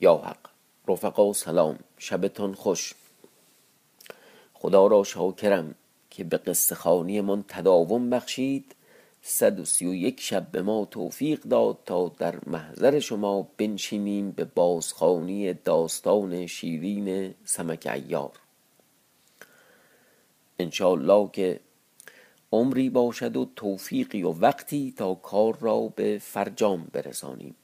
یا حق. رفقا سلام. شبتان خوش. خدا را شاکرم که به قصه خانی من تداوم بخشید. صد و سی و یک شب به ما توفیق داد تا در محضر شما بنشینیم به بازخانی داستان شیرین سمک ایار. انشاءالله که عمری باشد و توفیقی و وقتی تا کار را به فرجام برسانیم.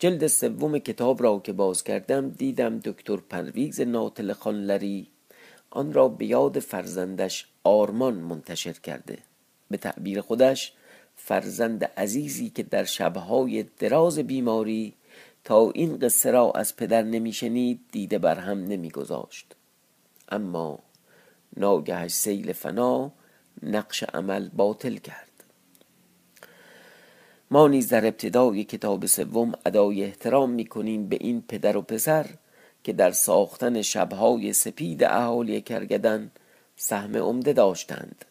جلد سوم کتاب را که باز کردم دیدم دکتر پرویز ناطل خانلری. آن را به یاد فرزندش آرمان منتشر کرده. به تعبیر خودش فرزند عزیزی که در شبهای دراز بیماری تا این قصه را از پدر نمیشنید دیده بر هم نمیگذاشت. اما ناگهش سیل فنا نقش عمل باطل کرد. ما نیز در ابتدای کتاب سوم ادای احترام می‌کنیم به این پدر و پسر که در ساختن شبهای سپید اهالی کرگدن سهم عمده داشتند.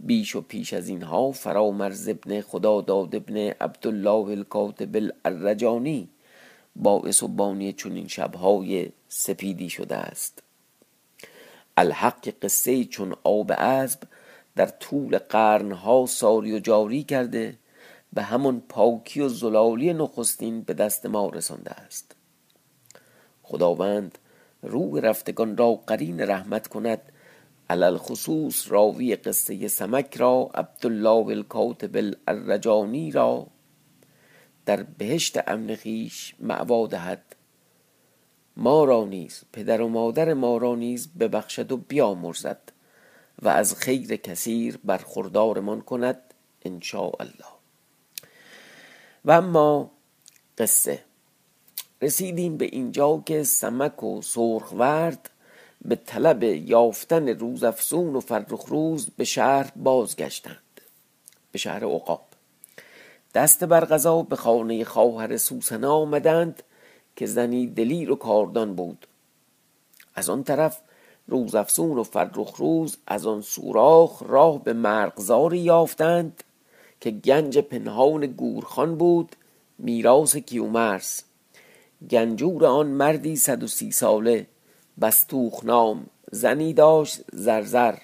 بیش و پیش از اینها فرامرز ابن خدا داد ابن عبدالله الکاتب الرجانی باعث و بانی چنین شبهای سپیدی شده است. الحق قصه چون آب عذب در طول قرنها ساری و جاری کرده به همون پاکی و زلالی نخستین به دست ما رسانده است. خداوند روح رفتگان را قرین رحمت کند. علل خصوص راوی قصه سمک را عبدالله الکاتب الرجانی را در بهشت امن خیش معوا دهد. ما را نیز پدر و مادر ما را نیز ببخشد و بیامرزد و از خیر کثیر برخوردارمان کند ان الله و اما قصه. رسیدیم به اینجا که سمک و سرخورد به طلب یافتن روزافزون و فرخروز به شهر بازگشتند به شهر عقاب. دست بر غذا به خانه خواهر سوسنا آمدند که زنی دلیر و کاردان بود. از آن طرف روزافزون و فرخروز از آن سوراخ راه به مرغزاری یافتند که گنج پنهان گورخان بود میراث کیومرس گنجور آن مردی صد و سی ساله بستوخ نام زنی داشت زرزر.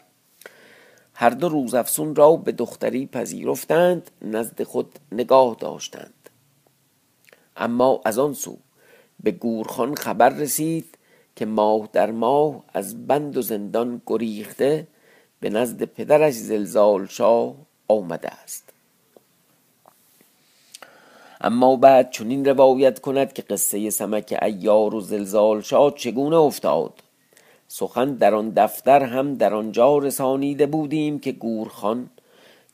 هر دو روزافسون را به دختری پذیرفتند نزد خود نگاه داشتند. اما از آن سو به گورخان خبر رسید که ماه در ماه از بند و زندان گریخته به نزد پدرش زلزال شاه آمده است. اما بعد چنین روایت کند که قصه سمک ایار و زلزال شاه چگونه افتاد. سخن در آن دفتر هم در آنجا رسانیده بودیم که گورخان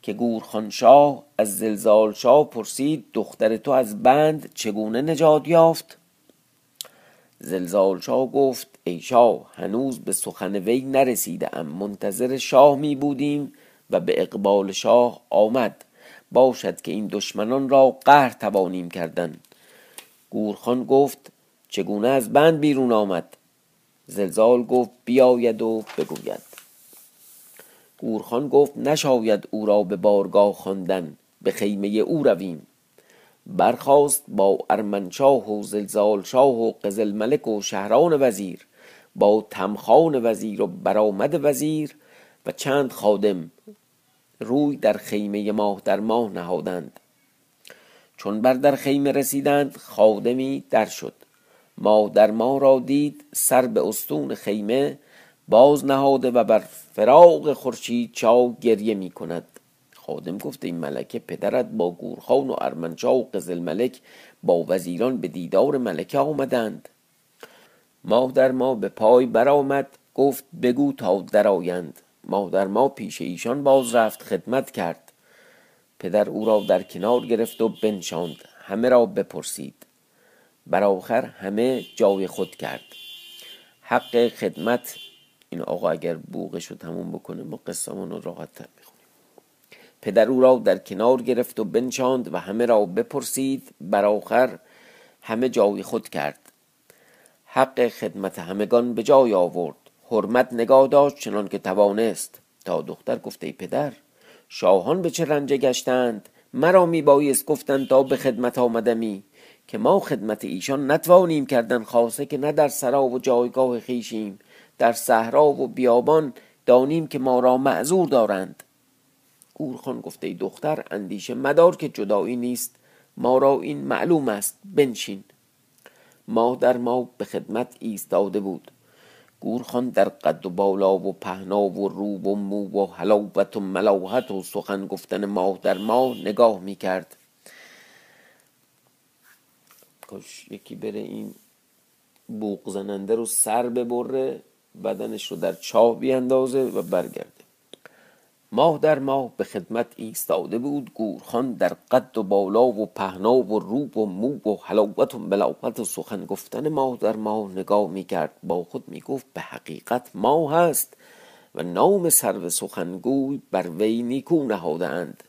که گورخان شاه از زلزال شاه پرسید دختر تو از بند چگونه نجات یافت؟ زلزال شاه گفت ای شاه هنوز به سخن وی نرسیده ام منتظر شاه می بودیم و به اقبال شاه آمد. باشد که این دشمنان را قهر توانیم کردن. گورخان گفت چگونه از بند بیرون آمد؟ زلزال گفت بیاید و بگوید. گورخان گفت نشاید او را به بارگاه خواندن به خیمه او رویم. برخاست با ارمنشاه و زلزال شاه و قزل ملک و شهران وزیر با تمخان وزیر و برآمد وزیر و چند خادم روی در خیمه ماه در ماه نهادند. چون بر در خیمه رسیدند خادمی در شد. ماه در ماه را دید سر به استون خیمه باز نهاده و بر فراغ خورشید چاو گریه می کند. خادم گفت این ملکه پدرت با گورخان و ارمنشاه و قزل ملک با وزیران به دیدار ملکه آمدند. ماه در ما به پای برآمد گفت بگو تا درآیند. مادر ما پیش ایشان باز رفت خدمت کرد. پدر او را در کنار گرفت و بنشاند همه را بپرسید. بر آخر همه جای خود کرد. حق خدمت این آقا اگر بوغش رو تموم بکنه ما قصمون رو راحت تر می‌خونیم. پدر او را در کنار گرفت و بنشاند و همه را بپرسید. بر آخر همه جای خود کرد. حق خدمت همگان به جای آورد. حرمت نگاه داشت چنان که توانست. تا دختر گفته پدر شاهان به چه رنجه گشتند؟ مرا می بایست گفتند تا به خدمت آمدمی که ما خدمت ایشان نتوانیم کردن خاصه که نه در سرا و جایگاه خیشیم در صحرا و بیابان دانیم که ما را معذور دارند. گورخان گفته دختر اندیشه مدار که جدایی نیست. ما را این معلوم است بنشین. ما در ما به خدمت ایستاده بود. گورخان در قد و بالا و پهنا و رو و مو و حلاوت و ملاحت و سخن گفتن ما در ما نگاه می کرد کاش یکی بره این بوق زننده رو سر ببره بدنش رو در چاه بیاندازه و برگرده. ماه در ماه به خدمت ایستاده بود. گورخان در قد و بالا و پهنا و روب و مو و حلاوت و ملاوت و سخن گفتن ماه در ماه نگاه می‌کرد. با خود می‌گفت به حقیقت ماه هست و نام سرو سخنگوی بر وی نیکو نهادند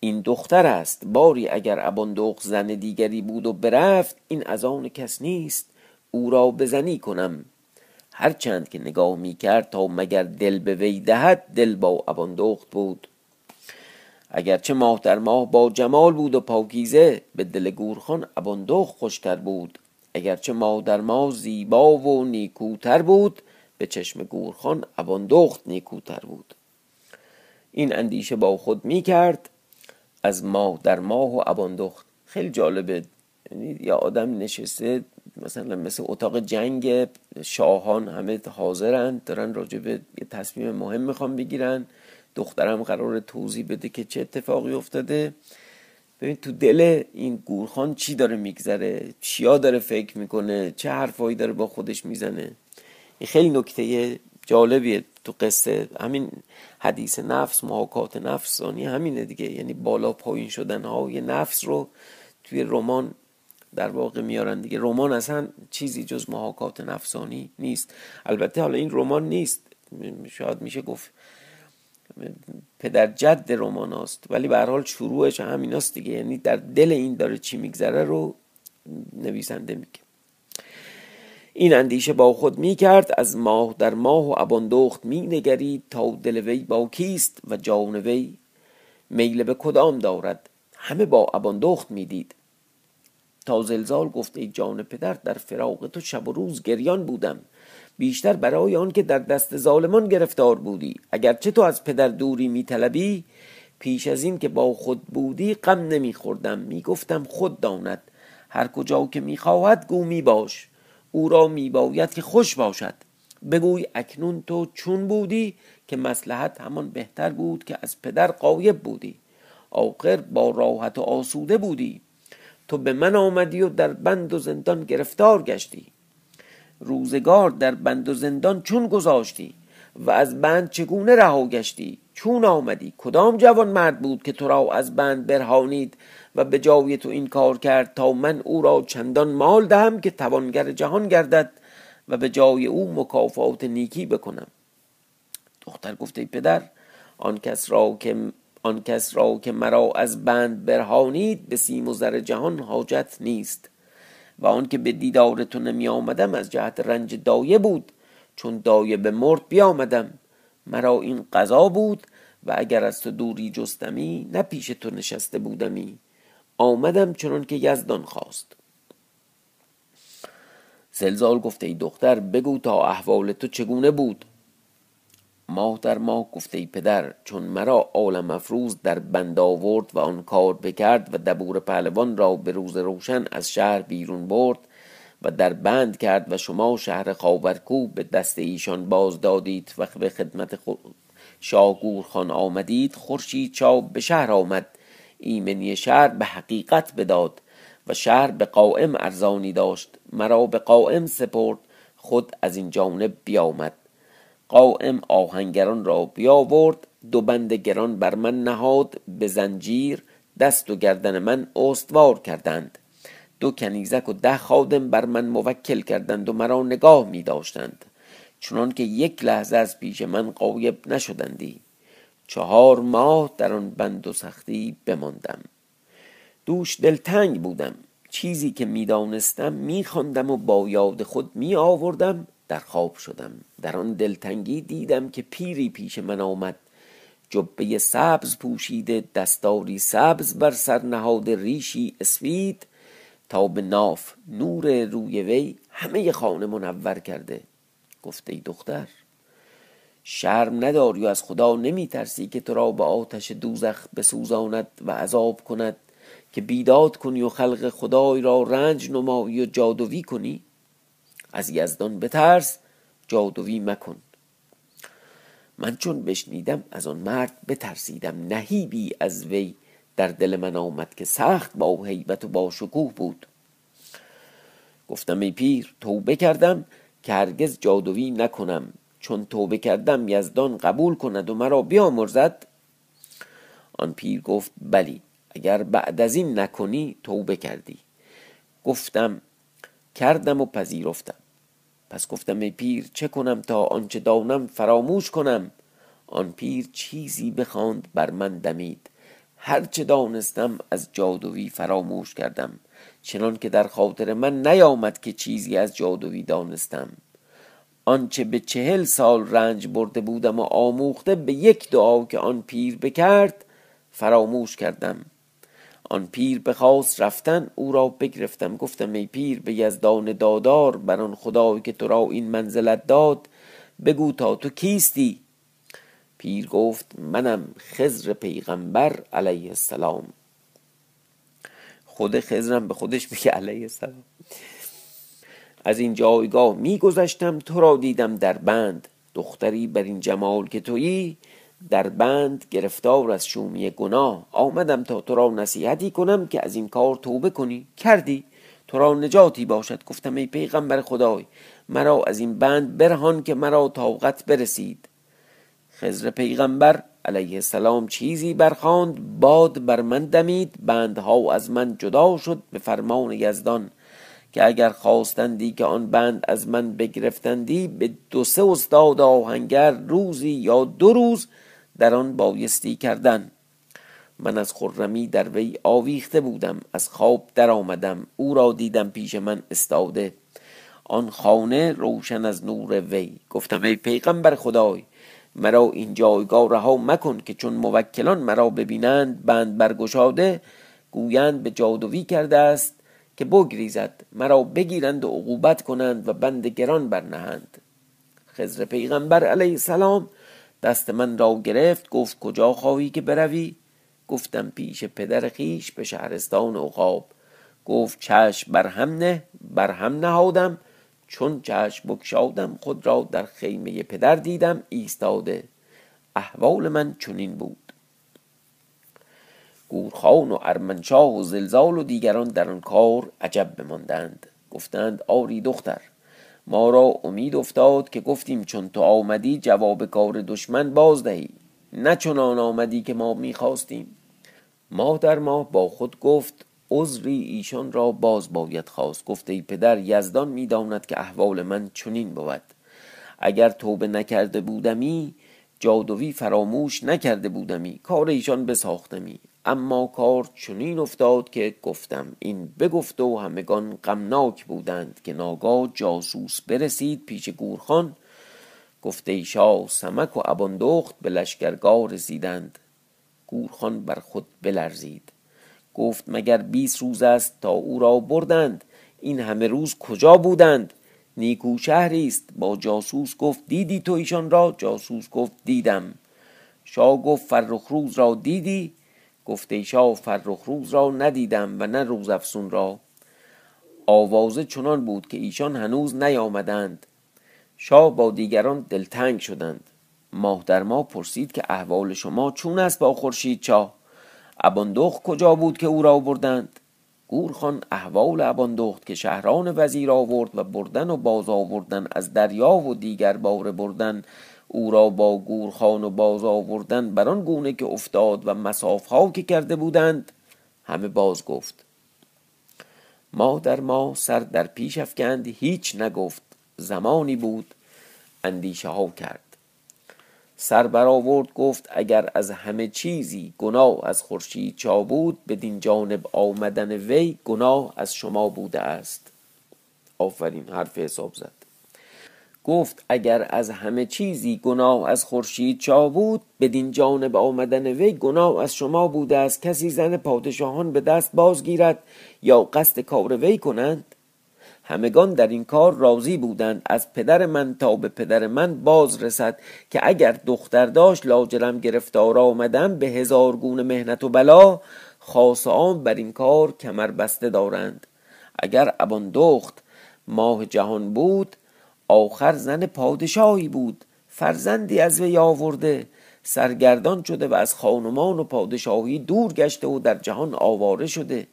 این دختر است. باری اگر اباندوق زن دیگری بود و برفت این از آن کس نیست. او را بزنی کنم. هرچند که نگاه می کرد تا مگر دل به وی دهد دل با اباندخت بود. اگرچه ماه در ماه با جمال بود و پاکیزه به دل گورخان اباندخت خوشتر بود. اگرچه ماه در ماه زیبا و نیکوتر بود به چشم گورخان اباندخت نیکوتر بود. این اندیشه با خود می کرد از ماه در ماه و اباندخت خیلی جالبه. یعنی یا آدم نشسته مثلا مثل اتاق جنگ شاهان همه حاضرن دارن راجع به یه تصمیم مهم می‌خوان بگیرن. دخترم قرار توضیح بده که چه اتفاقی افتاده. ببین تو دل این گورخان چی داره میگذره؟ چیا داره فکر می‌کنه؟ چه حرفایی داره با خودش می‌زنه؟ این خیلی نکته جالبیه تو قصه. همین حدیث نفس محاکات نفسانی همینه دیگه. یعنی بالا پایین شدن های نفس رو توی رمان در واقع میارن دیگه. رمان اصلا چیزی جز محاکات نفسانی نیست. البته حالا این رمان نیست. شاید میشه گفت پدر جد رمان است ولی به هر حال شروعش همیناست دیگه. یعنی در دل این داره چی میگذره رو نویسنده میگه. این اندیشه با خود می کرد از ماه در ماه و اباندخت می نگرید تا دل وی با کیست و جان وی میل به کدام دارد. همه با اباندخت می دید تا زلزال گفت ای جان پدر در فراغ تو شب و روز گریان بودم. بیشتر برای آن که در دست ظالمان گرفتار بودی. اگرچه تو از پدر دوری میطلبی؟ پیش از این که با خود بودی غم نمیخوردم. می‌گفتم خود داند. هر کجا که می‌خواهد گو می باش او را میباید که خوش باشد. بگوی اکنون تو چون بودی که مسلحت همان بهتر بود که از پدر قایب بودی. آخر با راحت و آسوده بودی. تو به من آمدی و در بند و زندان گرفتار گشتی. روزگار در بند و زندان چون گذاشتی و از بند چگونه رها گشتی؟ چون آمدی؟ کدام جوان مرد بود که تو را از بند برهانید و به جای تو این کار کرد تا من او را چندان مال دهم که توانگر جهان گردد و به جای او مکافات نیکی بکنم؟ دختر گفته پدر آن کس را که آن کس را که مرا از بند برهانید به سیم و زر جهان حاجت نیست و آن که به دیدار تو نمی آمدم از جهت رنج دایه بود چون دایه به مرد بیامدم. مرا این قضا بود و اگر از تو دوری جستمی نه پیش تو نشسته بودمی. آمدم چنان که یزدان خواست. زلزال گفته ای دختر بگو تا احوال تو چگونه بود؟ ماه در ماه گفته پدر چون مرا عالم افروز در بند آورد و آن کار بکرد و دبور پهلوان را به روز روشن از شهر بیرون برد و در بند کرد و شما شهر خاورکو به دست ایشان باز دادید و به خدمت شاگور خان آمدید. خورشید چاب به شهر آمد. ایمنی شهر به حقیقت بداد و شهر به قائم ارزانی داشت. مرا به قائم سپرد. خود از این جانب بیامد. قائم آهنگران را بیاورد دو بند گران بر من نهاد به زنجیر دست و گردن من استوار کردند. دو کنیزک و ده خادم بر من موکل کردند و مرا نگاه می داشتند چنان که یک لحظه از پیش من قایب نشدندی. چهار ماه در آن بند و سختی بماندم. دوش دلتنگ بودم. چیزی که می‌دانستم میخواندم و با یاد خود می آوردم در خواب شدم. در آن دلتنگی دیدم که پیری پیش من آمد. جبه سبز پوشیده دستاری سبز بر سر نهاد ریشی اسفید. تا به ناف نور روی وی همه خانه منور کرده. گفته ای دختر شرم نداری و از خدا نمی ترسی که تو را به آتش دوزخ بسوزاند و عذاب کند که بیداد کنی و خلق خدای را رنج نمایی و جادوی کنی؟ از یزدان بترس جادوی مکن. من چون بشنیدم از آن مرد بترسیدم. نهیبی از وی در دل من آمد که سخت با هیبت و با شکوه بود. گفتم ای پیر توبه کردم که هرگز جادویی نکنم. چون توبه کردم یزدان قبول کند و مرا بیامرزد. آن پیر گفت بلی اگر بعد از این نکنی توبه کردی. گفتم کردم و پذیرفتم. پس گفتم ای پیر چه کنم تا آنچه دانم فراموش کنم؟ آن پیر چیزی بخواند بر من دمید. هرچه دانستم از جادویی فراموش کردم. چنان که در خاطر من نیامد که چیزی از جادویی دانستم. آنچه به چهل سال رنج برده بودم و آموخته به یک دعا که آن پیر بکرد فراموش کردم. آن پیر بخواست رفتن او را بگرفتم. گفتم ای پیر به یزدان دادار بر آن خدایی که تو را این منزلت داد بگو تا تو کیستی؟ پیر گفت منم خزر پیغمبر علیه السلام. خود خزرم به خودش میگه علیه السلام. از این جایگاه میگذشتم تو را دیدم در بند. دختری بر این جمال که تویی در بند گرفتار از شومی گناه. آمدم تا تو را نصیحتی کنم که از این کار توبه کنی. کردی؟ تو را نجاتی باشد گفتم ای پیغمبر خدای. مرا از این بند برهان که مرا طاقت برسید. خزر پیغمبر علیه السلام چیزی برخاند باد بر من دمید بندها از من جدا شد به فرمان یزدان. که اگر خواستندی که آن بند از من بگرفتندی به دو سه استاد آهنگر روزی یا دو روز در آن بایستی کردن. من از خرمی در وی آویخته بودم از خواب در آمدم او را دیدم پیش من استاده. آن خانه روشن از نور وی. گفتم ای پیغمبر خدای مرا این جایگاه رها مکن که چون موکلان مرا ببینند بند برگشاده گویند به جادویی کرده است که بگریزد. مرا بگیرند و عقوبت کنند و بند گران برنهند. خزر پیغمبر علیه السلام دست من را گرفت گفت کجا خواهی که بروی؟ گفتم پیش پدر خیش به شهرستان عقاب. گفت چشم بر هم نه بر هم نهادم. چون چشم بکشادم خود را در خیمه پدر دیدم ایستاده. احوال من چنین بود. گورخان و ارمنشاه و زلزال و دیگران در آن کار عجب بماندند. گفتند آری دختر ما را امید افتاد که گفتیم چون تو آمدی جواب کار دشمن باز دهی. نه چنان آمدی که ما می‌خواستیم. ما در ما با خود گفت عذری ایشان را باز باید خواست. گفته ای پدر یزدان می‌داند که احوال من چنین بود. اگر توبه نکرده بودمی جادوی فراموش نکرده بودمی. کار ایشان بساختمی. اما کار چنین افتاد که گفتم این بگفت و همگان غمناک بودند که ناگاه جاسوس برسید پیش گورخان. گفته شاه سمک و اباندخت به لشکرگاه رسیدند. گورخان بر خود بلرزید. گفت مگر بیست روز است تا او را بردند؟ این همه روز کجا بودند؟ نیکو شهری است. با جاسوس گفت دیدی تو ایشان را؟ جاسوس گفت دیدم. شاه گفت فرخ روز را دیدی؟ گفته شاه فرخ روز را ندیدم و نه روز افسون را. آوازه چنان بود که ایشان هنوز نیامدند. شاه با دیگران دلتنگ شدند. ماه در ماه پرسید که احوال شما چون است با خورشید چاه اباندخت کجا بود که او را بردند گورخان احوال اباندخت که شهران وزیر آورد و بردن و باز آوردن از دریا و دیگر باره بردن او را با گورخان و باز آوردن بر آن گونه که افتاد و مساف ها که کرده بودند همه باز گفت ما در ما سر در پیش افکند هیچ نگفت زمانی بود اندیشه ها کرد. سر برآورد گفت اگر از همه چیزی گناه از خورشید چا بود بدین جانب آمدن وی گناه از شما بوده است. آفرین حرف حساب زد. گفت اگر از همه چیزی گناه از خورشید چا بود بدین جانب آمدن وی گناه از شما بوده است کسی زن پادشاهان به دست بازگیرد یا قصد کار وی کنند؟ همگان در این کار راضی بودند از پدر من تا به پدر من باز رسد که اگر دختر داشت لاجرم گرفتار آمدم به هزار گونه مهنت و بلا خاص آن بر این کار کمر بسته دارند. اگر ابان دخت ماه جهان بود آخر زن پادشاهی بود فرزندی از وی آورده. سرگردان شده و از خانمان و پادشاهی دور گشته و در جهان آواره شده.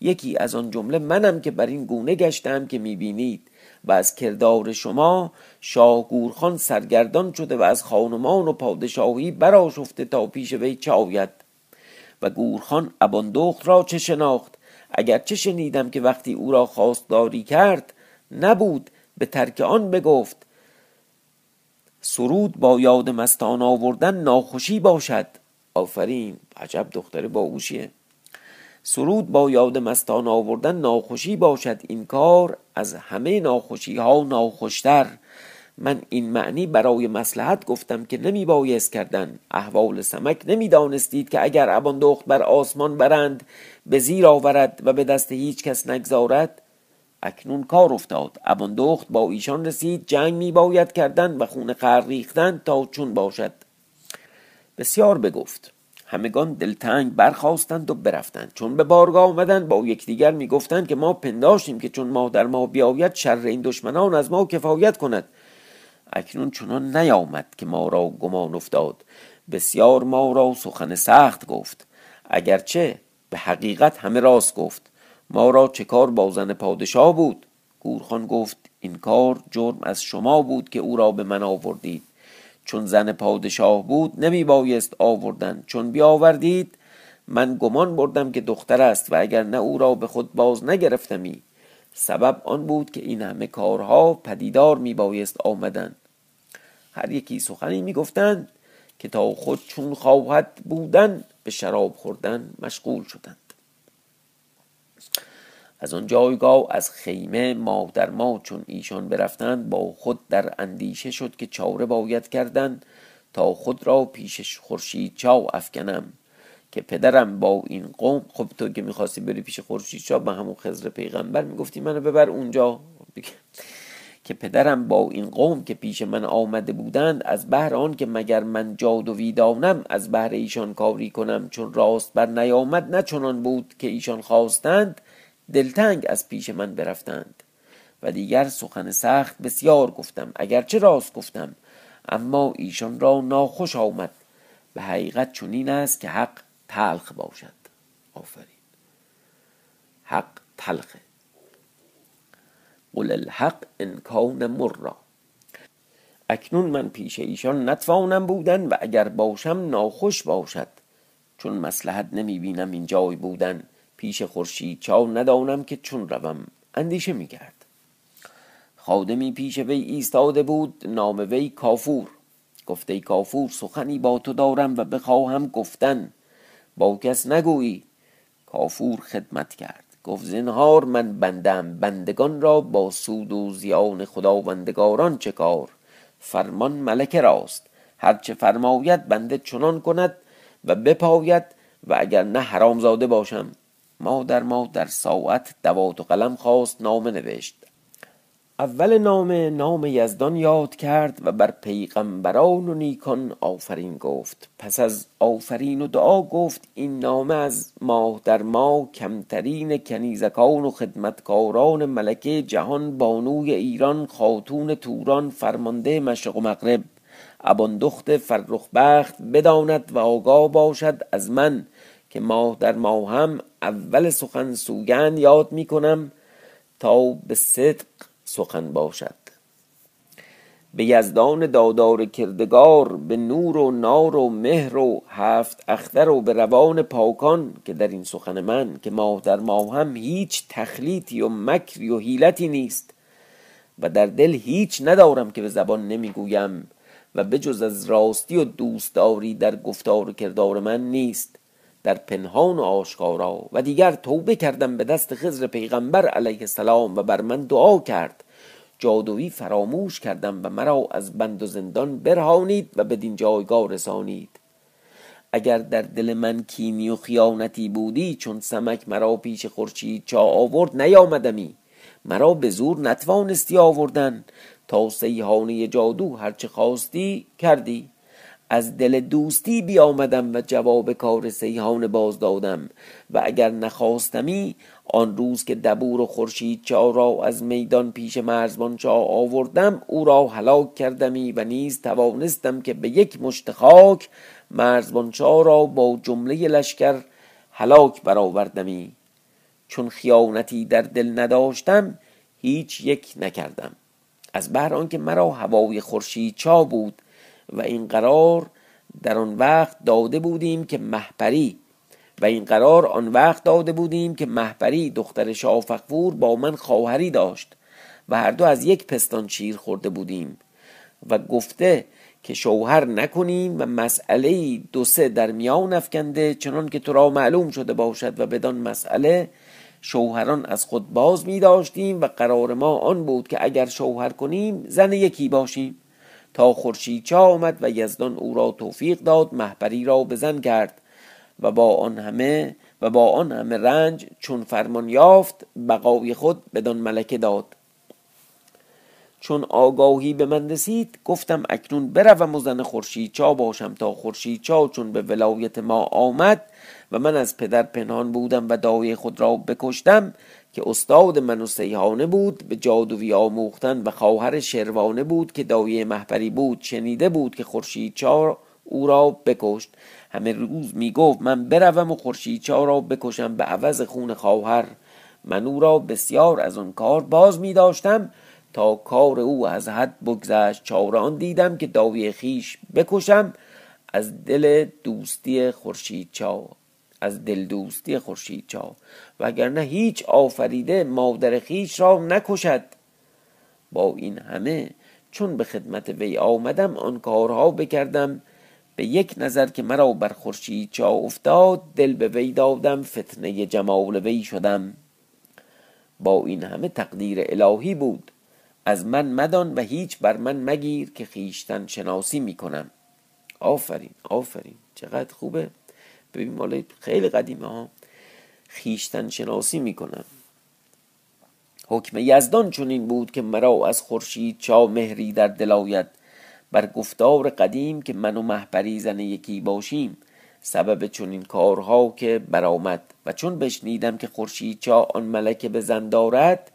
یکی از آن جمله منم که بر این گونه گشتم که می‌بینید و از کردار شما شاه گورخان سرگردان شده و از خانمان و پادشاهی براشفته تا پیش وی چه آید؟ و گورخان اباندخت را چه شناخت؟ اگر چه شنیدم که وقتی او را خواستداری کرد نبود. به ترک آن بگفت سرود با یاد مستان آوردن ناخوشی باشد. آفرین عجب دختر باهوشیه. سرود با یاد مستان آوردن ناخوشی باشد. این کار از همه ناخوشی ها ناخوشتر. من این معنی برای مسلحت گفتم که نمی بایست کردن. احوال سمک نمی دانستید که اگر ابان دخت بر آسمان برند به زیر آورد و به دست هیچ کس نگذارد اکنون کار افتاد. ابان دخت با ایشان رسید جنگ می باید کردن و خون خر ریختن تا چون باشد. بسیار بگفت. همگان دلتنگ برخواستند و برفتند. چون به بارگاه آمدند با یکدیگر می‌گفتند که ما پنداشتیم که چون ما در ما بیاید شر این دشمنان از ما کفایت کند. اکنون چنان نیامد که ما را گمان افتاد. بسیار ما را سخن سخت گفت. اگرچه به حقیقت همه راست گفت. ما را چه کار با زن پادشاه بود؟ گورخان گفت این کار جرم از شما بود که او را به من آوردید. چون زن پادشاه بود نمی بایست آوردن. چون بیاوردید من گمان بردم که دختر است و اگر نه او را به خود باز نگرفتمی. سبب آن بود که این همه کارها پدیدار می بایست آمدن. هر یکی سخنی می گفتند که تا خود چون خواهد بودن به شراب خوردن مشغول شدند. از آن جایگاه از خیمه ما در ما چون ایشان برفتند با خود در اندیشه شد که چاره باید کردن تا خود را پیش خورشید چاو افکنم که پدرم با این قوم خب تو که می‌خواستی بری پیش خورشید چاو به همون خزر پیغمبر می‌گفتی منو ببر اونجا. که پدرم با این قوم که پیش من آمده بودند از بهر آن که مگر من جاد و ویدانم از بهر ایشان کاری کنم چون راست بر نیامد نه چنان بود که ایشان خواستند دلتنگ از پیش من برفتند و دیگر سخن سخت بسیار گفتم اگرچه راست گفتم اما ایشان را ناخوش آمد. به حقیقت چنین است که حق تلخ باشد. آفرین. حق تلخه. قل الحق ان کان مرا. اکنون من پیش ایشان نتوانم بودن و اگر باشم ناخوش باشد. چون مسلحت نمی بینم این جای بودن. پیش خورشید چاو ندانم که چون روم اندیشه می کرد خادمی پیش وی ایستاده بود نام وی کافور. گفته کافور سخنی با تو دارم و بخواهم گفتن. با کس نگویی. کافور خدمت کرد. گفت زنهار من بندم. بندگان را با سود و زیان خداوندگاران چه کار؟ فرمان ملک راست. هرچه فرماید بنده چنان کند و بپاید و اگر نه حرامزاده باشم. مادر ما در ساعت دوات و قلم خواست نامه نوشت. اول نامه نام یزدان یاد کرد و بر پیغمبران و نیکان آفرین گفت. پس از آفرین و دعا گفت این نامه از ماه در ما کمترین کنیزکان و خدمتکاران ملکه جهان بانوی ایران خاتون توران فرمانده مشرق و مغرب. اباندخت فرخبخت بداند و آگاه باشد از من. که ماه در ماه هم اول سخن سوگند یاد می کنم تا به صدق سخن باشد. به یزدان دادار کردگار به نور و نار و مهر و هفت اختر و به روان پاکان که در این سخن من که ماه در ماه هم هیچ تخلیطی و مکری و حیلتی نیست و در دل هیچ ندارم که به زبان نمی‌گویم و بجز از راستی و دوستداری در گفتار و کردار من نیست. در پنهان و آشکارا و دیگر توبه کردم به دست خزر پیغمبر علیه السلام و بر من دعا کرد. جادویی فراموش کردم و مرا از بند و زندان برهانید و بدین جایگاه رسانید. اگر در دل من کینی و خیانتی بودی چون سمک مرا پیش خورشید چا آورد نیامدمی. مرا به زور نتوانستی آوردن. تا سیحانه جادو هرچه خواستی کردی. از دل دوستی بیامدم و جواب کار سیحان باز دادم و اگر نخواستمی آن روز که دبور و خورشید چا را از میدان پیش مرزبان چا آوردم او را هلاک کردمی و نیز توانستم که به یک مشت خاک مرزبان چا را با جمله لشکر هلاک برآوردمی. چون خیانتی در دل نداشتم هیچ یک نکردم. از بهر آنکه مرا هوای خورشید چا بود و این قرار در آن وقت داده بودیم که محپری و این قرار آن وقت داده بودیم که محپری دختر شافقفور با من خواهری داشت و هر دو از یک پستان شیر خورده بودیم و گفته که شوهر نکنیم و مسئله دو سه در میان افکنده چنان که تو را معلوم شده باشد و بدان مسئله شوهران از خود باز می داشتیم و قرار ما آن بود که اگر شوهر کنیم زن یکی باشیم. تا خورشید آمد و یزدان او را توفیق داد محبری را بزن کرد و با آن همه و با آن همه رنج چون فرمان یافت بقای خود بدان ملکه داد. چون آگاهی به من رسید گفتم اکنون بروم و زن خورشید چا باشم تا خورشید چا چون به ولایت ما آمد و من از پدر پنهان بودم و دایه خود را بکشتم که استاد من و بود به جادوی آموختن و خواهر شروانه بود که دایه محبری بود شنیده بود که خورشید چا او را بکشت. همه روز می گفت من بروم و خورشید چا را بکشم به عوض خون خواهر. من او را بسیار از آن کار باز می داشتم تا کار او از حد بگذشت. چاران دیدم که داوی خیش بکشم از دل دوستی خورشید چا از دل دوستی خورشید چا. وگرنه هیچ آفریده مادر خیش را نکشد. با این همه چون به خدمت وی آمدم آن کارها بکردم. به یک نظر که مرا بر خورشید چا افتاد دل به وی دادم فتنه جمال وی شدم. با این همه تقدیر الهی بود. از من مدان و هیچ بر من مگیر که خیشتن شناسی می‌کنم. آفرین آفرین چقدر خوبه. ببین مال خیلی قدیمه ها. خیشتن شناسی می‌کنم حکم یزدان چنین بود که مرا از خورشید چا مهری در دل بر گفتار قدیم که من و محبری زن یکی باشیم. سبب چنین کارها که برآمد. و چون بشنیدم که خورشید چا آن ملکه به زن دارد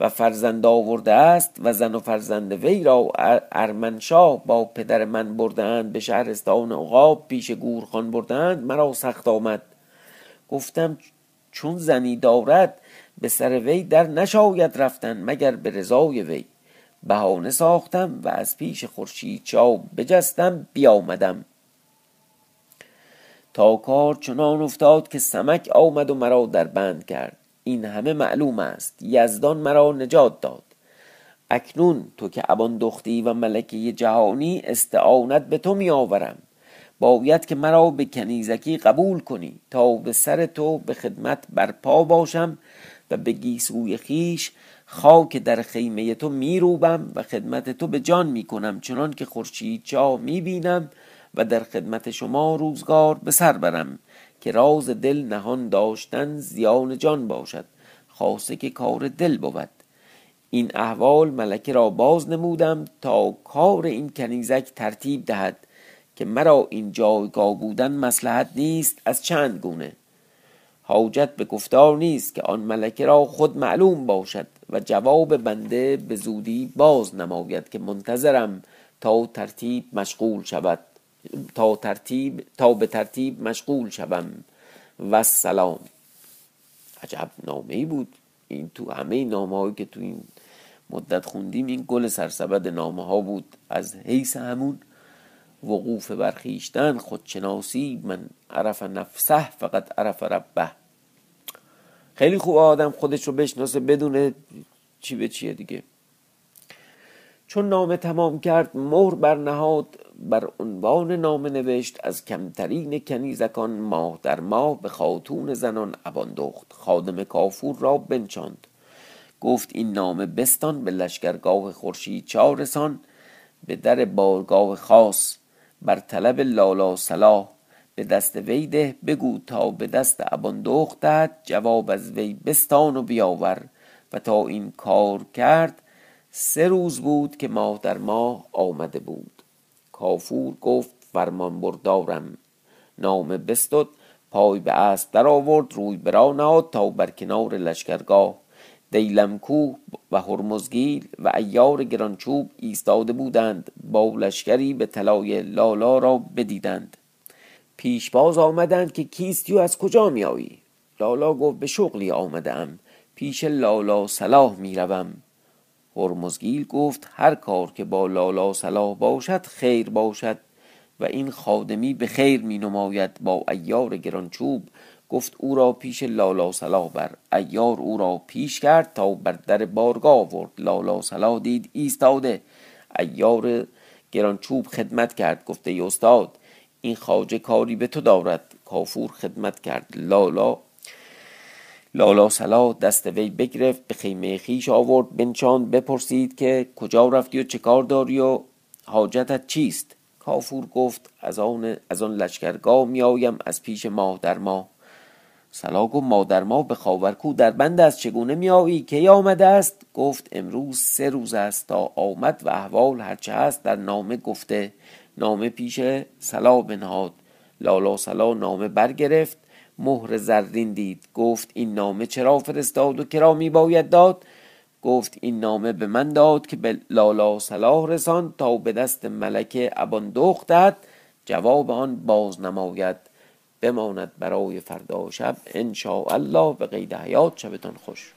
و فرزند آورده است و زن و فرزند وی را ارمنشاه با پدر من بردهاند به شهرستان عقاب پیش گورخان بردهاند مرا سخت آمد. گفتم چون زنی دارد به سر وی در نشاید رفتن مگر به رضای وی. بهانه ساختم و از پیش خورشید چاو بجستم بیامدم. تا کار چنان افتاد که سمک آمد و مرا در بند کرد. این همه معلوم است. یزدان مرا نجات داد. اکنون تو که ابان دختی و ملکه جهانی استعانت به تو می آورم باید که مرا به کنیزکی قبول کنی تا به سر تو به خدمت برپا باشم و به گیسوی خیش خاک در خیمه تو میروبم و خدمت تو به جان می‌کنم چنان که خورشید چا می‌بینم و در خدمت شما روزگار به سر برم. که راز دل نهان داشتن زیان جان باشد خاصه که کار دل بود. این احوال ملکه را باز نمودم تا کار این کنیزک ترتیب دهد که مرا این جایگاه بودن مسلحت نیست از چند گونه. حاجت به گفتار نیست که آن ملکه را خود معلوم باشد و جواب بنده به زودی باز نماید که منتظرم تا ترتیب مشغول شود. تا ترتیب تا به ترتیب مشغول شوم. و سلام عجب نامه ای بود. این تو همه نامه هایی که تو این مدت خوندیم این گل سرسبد نامه ها بود. از حیث همون وقوف برخیشتن خودشناسی من عرف نفسه فقط عرف ربه. خیلی خوب آدم خودش رو بشناسه بدونه چی به چیه دیگه. چون نامه تمام کرد مهر برنهاد بر عنوان نامه نوشت از کمترین کنیزکان ماه در ماه به خاتون زنان اباندخت خادم کافور را بنچاند گفت این نامه بستان به لشکرگاه خورشید چارسان به در بارگاه خاص بر طلب لالا صلاح به دست وی ده بگو تا به دست ابان دختت جواب از وی بستان و بیاور. و تا این کار کرد سه روز بود که ماه در ماه آمده بود. کافور گفت فرمان بردارم. نامه بستد پای به اسب در آورد روی برا نهاد تا بر کنار لشکرگاه. دیلمکو و هرمزگیل و ایار گرانچوب ایستاده بودند. با لشکری به طلای لالا را بدیدند. پیش باز آمدند که کیستی و از کجا میایی؟ لالا گفت به شغلی آمدم پیش لالا صلاح می‌روم. هرمزگیل گفت هر کار که با لالا صلاح باشد خیر باشد و این خادمی به خیر می نماید با ایار گرانچوب. گفت او را پیش لالا صلاح بر. ایار او را پیش کرد تا بر در بارگاه آورد. لالا صلاح دید ایستاده. ایار گرانچوب خدمت کرد. گفته ای استاد این خواجه کاری به تو دارد. کافور خدمت کرد. لالا لالا صلاح دست وی بگرفت به خیمه خیش آورد بنشاند بپرسید که کجا رفتی و چه کار داری و حاجتت چیست؟ کافور گفت از آن از آن لشکرگاه میآیم از پیش ماه در ماه. صلاح گفت مادر ما به خاورکو در بند است چگونه میآیی کی آمده است؟ گفت امروز سه روز است تا آمد و احوال هرچه هست در نامه گفته. نامه پیش صلاح بنهاد. لالا صلاح نامه برگرفت. مهر زرین دید. گفت این نامه چرا فرستاد و کرا می باید داد؟ گفت این نامه به من داد که به لالا صلاح رسان تا به دست ملک ابان دختت جواب آن باز نماید. بماند برای فردا شب ان الله به قید حیات شبتان خوش.